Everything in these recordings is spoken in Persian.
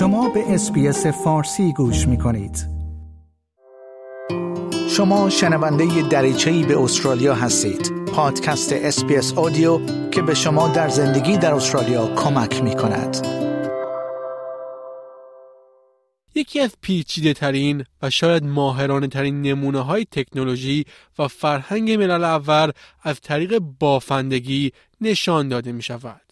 شما به SBS فارسی گوش می کنید. شما شنونده دریچه‌ای به استرالیا هستید. پادکست SBS Audio که به شما در زندگی در استرالیا کمک می کند. یکی از پیچیده ترین و شاید ماهرانه ترین نمونه های تکنولوژی و فرهنگ ملل اول از طریق بافندگی نشان داده می شود.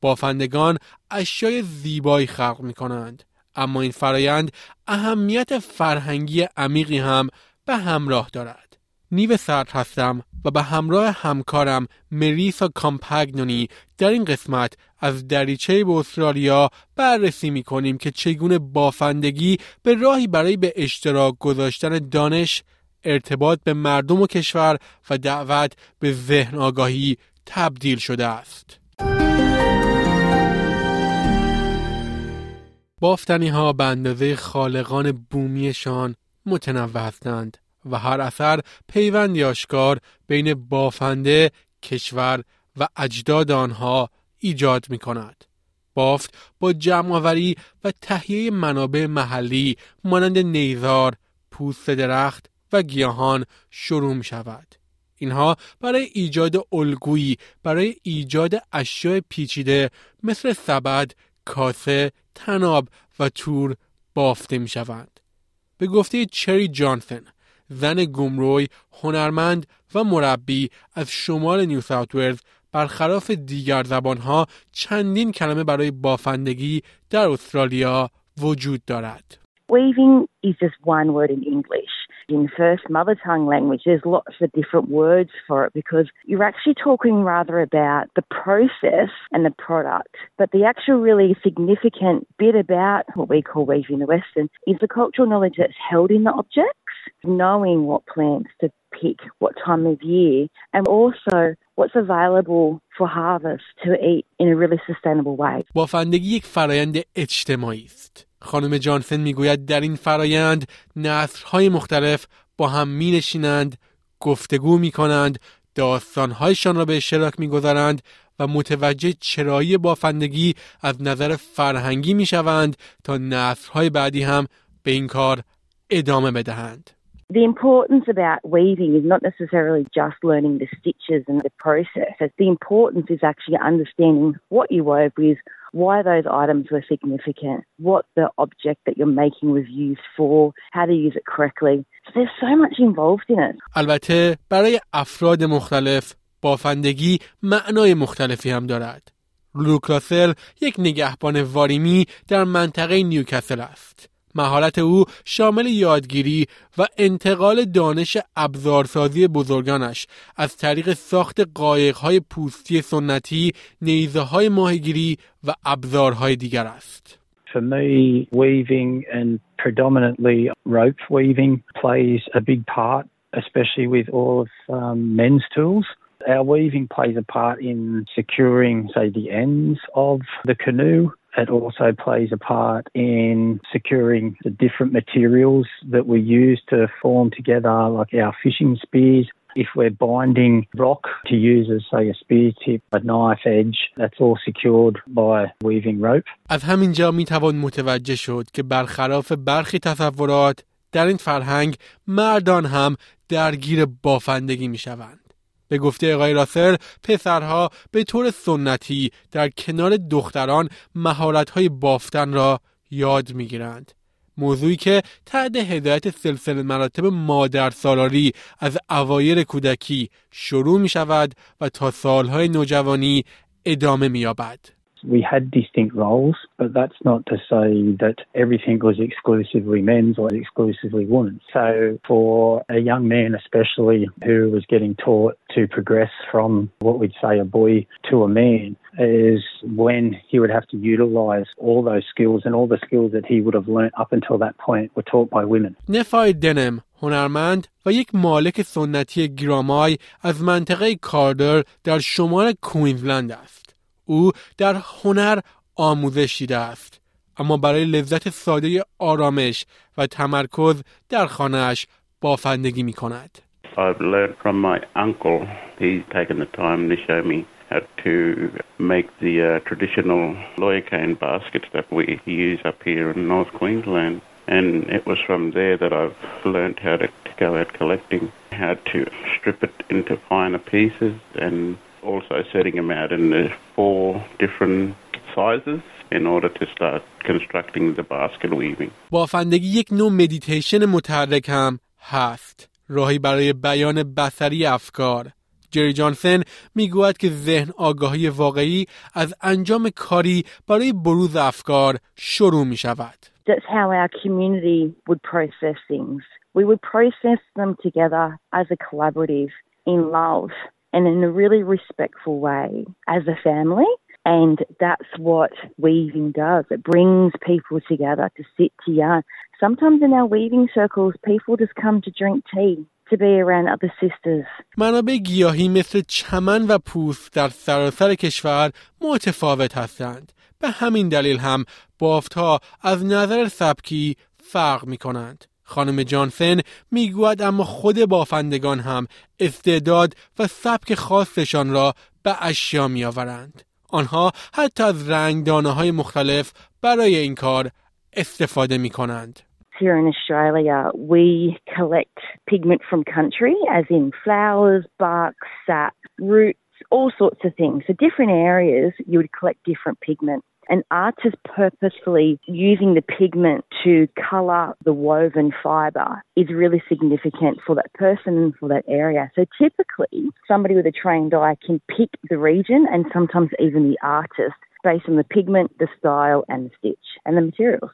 بافندگان اشیای زیبایی خلق می کنند. اما این فرایند اهمیت فرهنگی عمیقی هم به همراه دارد. نیو سرد هستم و به همراه همکارم مریسا کامپگنونی در این قسمت از دریچه به استرالیا بررسی می کنیم که چگونه بافندگی به راهی برای به اشتراک گذاشتن دانش ارتباط به مردم و کشور و دعوت به ذهن آگاهی تبدیل شده است. بافتنی ها به اندازه خالقان بومیشان متنوع هستند و هر اثر پیوندی آشکار بین بافنده، کشور و اجداد آنها ایجاد می کند. بافت با جمعآوری و تهیه منابع محلی مانند نیزار، پوست درخت و گیاهان شروع می شود. اینها برای ایجاد الگویی برای ایجاد اشیاء پیچیده مثل سبد، کاسه، تناب و تور بافته می شوند. به گفته چری جانسن زن گمروی هنرمند و مربی از شمال نیو ساوت ولز برخلاف دیگر زبانها چندین کلمه برای بافندگی در استرالیا وجود دارد. Weaving is just one word in English. In first mother tongue language, there's lots of different words for it because you're actually talking rather about the process and the product. But the actual really significant bit about what we call weaving the Western is the cultural knowledge that's held in the objects, knowing what plants to pick, what time of year, and also what's available for harvest to eat in a really sustainable way. بافندگی یک فرایند اجتماعی است. خانم جانسن می‌گوید در این فرایند نسلهای مختلف با هم می نشینند، گفتگو می کنند، داستانهایشان را به اشتراک می گذارند و متوجه چرایی بافندگی از نظر فرهنگی می شوند تا نسلهای بعدی هم به این کار ادامه بدهند. The importance about weaving is not necessarily just learning the stitches and the process. The importance is actually understanding what you wove with, why those items were significant, what the object that you're making was used for, how to use it correctly. So there's so much involved in it. البته برای افراد مختلف بافندگی معنای مختلفی هم دارد. لوکاسل یک نگهبان واریمی در منطقه نیوکاسل است. مهارت او شامل یادگیری و انتقال دانش ابزارسازی بزرگانش از طریق ساخت قایقهای پوستی سنتی، نیزه های ماهیگیری و ابزارهای دیگر است. For me, weaving and predominantly rope weaving plays a big part, especially with all of um, men's tools. Our weaving plays a part in securing, say, the ends of the canoe It also plays a part in securing the different materials that we use to form together, like our fishing spears. If we're binding rock to use as, say, a spear tip, a knife edge, that's all secured by weaving rope. از همینجا می توان متوجه شد که برخلاف برخی تصورات در این فرهنگ مردان هم درگیر بافندگی می شوند. به گفته آقای راسل پسرها به طور سنتی در کنار دختران مهارت‌های بافتن را یاد می‌گیرند موضوعی که تحت هدایت سلسله مراتب مادر سالاری از اوایر کودکی شروع می شود و تا سالهای نوجوانی ادامه می یابد. we had distinct roles, but that's not to say that everything was exclusively men's or exclusively women's. So for a young man especially who was getting taught to progress from what we'd say a boy to a man is when he would have to utilize all those skills and all the skills that he would have learnt up until that point were taught by women. نفای دنم هنرمند و یک مالک سنتی گرامای از منطقه کاردر در شمال کوینزلند است. او در هنر آموزش دیده است اما برای لذت ساده آرامش و تمرکز در خانهش بافندگی می کند. I've learned from my uncle. He's taken the time to show me how to make the uh, traditional lawyer cane baskets that we use up here in North Queensland. And it was from there that I've learned how to, to go out collecting, how to strip it into finer pieces, and also setting them out in the four different sizes in order to start constructing the basket weaving. بافندگی یک نوع مدیتیشن متحرک هم هست. راهی برای بیان بسری افکار. جری جانسن میگوید که ذهن آگاهی واقعی از انجام کاری برای بروز افکار شروع می شود. That's how our community would process things. We would process them together as a collaborative in love and in a really respectful way as a family. And that's what weaving does. It brings people together to sit to yarn. Sometimes in our weaving circles, people just come to drink tea, to be around other sisters. منابع گیاهی مثل چمن و پوست در سراسر کشور متفاوت هستند. به همین دلیل هم بافتها از نظر سبکی فرق می کنند. خانم جانسن می‌گوید اما خود بافندگان هم استعداد و سبک خاصشان را به اشیا می آورند. آنها حتی از رنگدانه های مختلف برای این کار استفاده می کنند. Here in Australia, we collect pigment from country, as in flowers, bark, sap, roots, all sorts of things. So, different areas you would collect different pigment. And artists purposefully using the pigment to colour the woven fibre is really significant for that person and for that area. So typically, somebody with a trained eye can pick the region and sometimes even the artist based on the pigment, the style, and the stitch and the materials.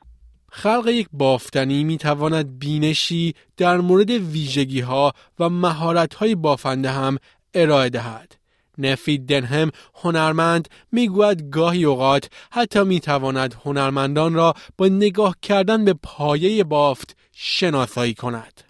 خلق یک بافتنی می تواند بینشی در مورد ویژگی ها و مهارت های بافنده هم ارائه دهد. نفی دنهم هنرمند میگوید گاهی اوقات حتی میتواند هنرمندان را با نگاه کردن به پایه بافت شناسایی کند.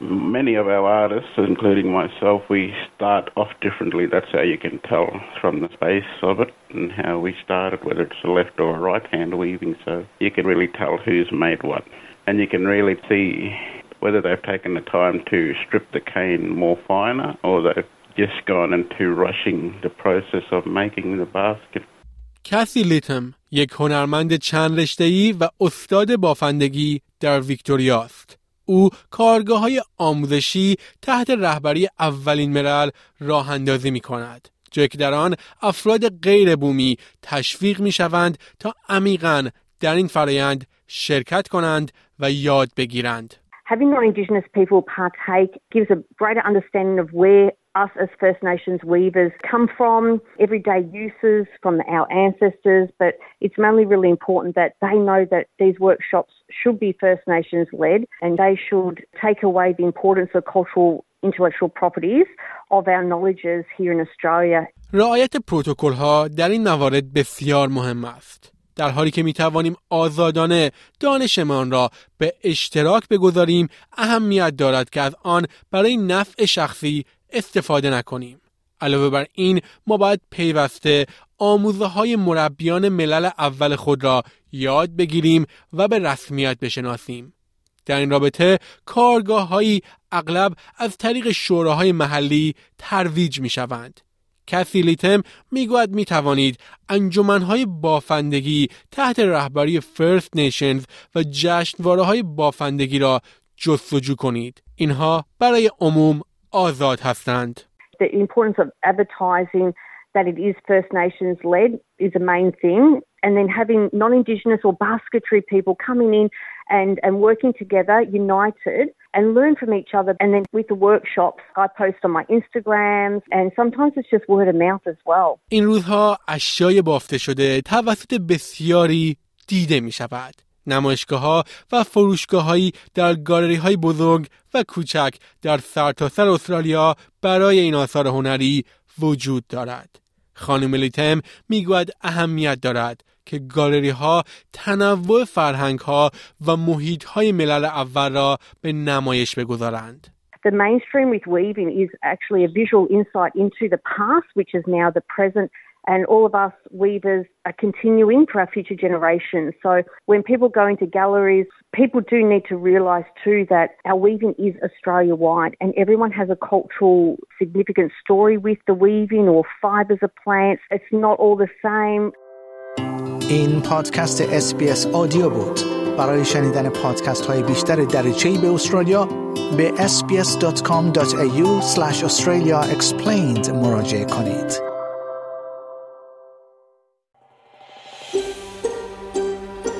Many of our artists, including myself, we start off differently. That's how you can tell from the space of it and how we started, whether it's a left or a right hand weaving. So you can really tell who's made what. And you can really see whether they've taken the time to strip the cane more finer or they've just gone into rushing the process of making the basket. کسی لیتم یک هنرمند چند رشته‌ای و استاد بافندگی در ویکتوریا است. او کارگاه های آموزشی تحت رهبری اولین ملل راه اندازی می کند. جایی که در آن افراد غیر بومی تشویق می شوند تا عمیقا در این فرایند شرکت کنند و یاد بگیرند. Having non-Indigenous people partake gives a greater understanding of where us as First Nations weavers come from, everyday uses from our ancestors, but it's mainly really important that they know that these workshops should be First Nations led and they should take away the importance of cultural intellectual properties of our knowledges here in Australia. رعایت پروتکل ها در این موارد بسیار مهم است. در حالی که می توانیم آزادانه دانشمان را به اشتراک بگذاریم اهمیت دارد که از آن برای نفع شخصی استفاده نکنیم. علاوه بر این ما باید پیوسته آموزه های مربیان ملل اول خود را یاد بگیریم و به رسمیت بشناسیم. در این رابطه کارگاه هایی اغلب از طریق شوراهای محلی ترویج می شوند. کسی لیتم می‌گوید می توانید انجمنهای بافندگی تحت رهبری فرست نیشنز و جشنواره های بافندگی را جستجو کنید. اینها برای عموم آزاد هستند. The importance of advertising that it is First Nations led is a main thing. And then having non Indigenous or basketry people coming in and, and working together, united, and learn from each other. And then with the workshops, I post on my Instagrams, and sometimes it's just word of mouth as well. این روزها اشیای بافته شده توسط بسیاری دیده می شود. نمایشگاه ها و فروشگاه هایی در گالری های بزرگ و کوچک در سرتاسر سر استرالیا برای این آثار هنری وجود دارد. خانم لیتم می‌گوید اهمیت دارد که گالری ها تنوع فرهنگ ها و محیط های ملل اول را به نمایش بگذارند. The mainstream with weaving is actually a visual insight into the past, which is now the present and all of us weavers are continuing for our future generations. So when people go into galleries, people do need to realise too that our weaving is Australia wide and everyone has a cultural significant story with the weaving or fibres of plants. It's not all the same. این پادکست SBS آدیو بود برای شنیدن پادکست های بیشتر دریچه‌ای به استرالیا به sbs.com.au australia explained مراجعه کنید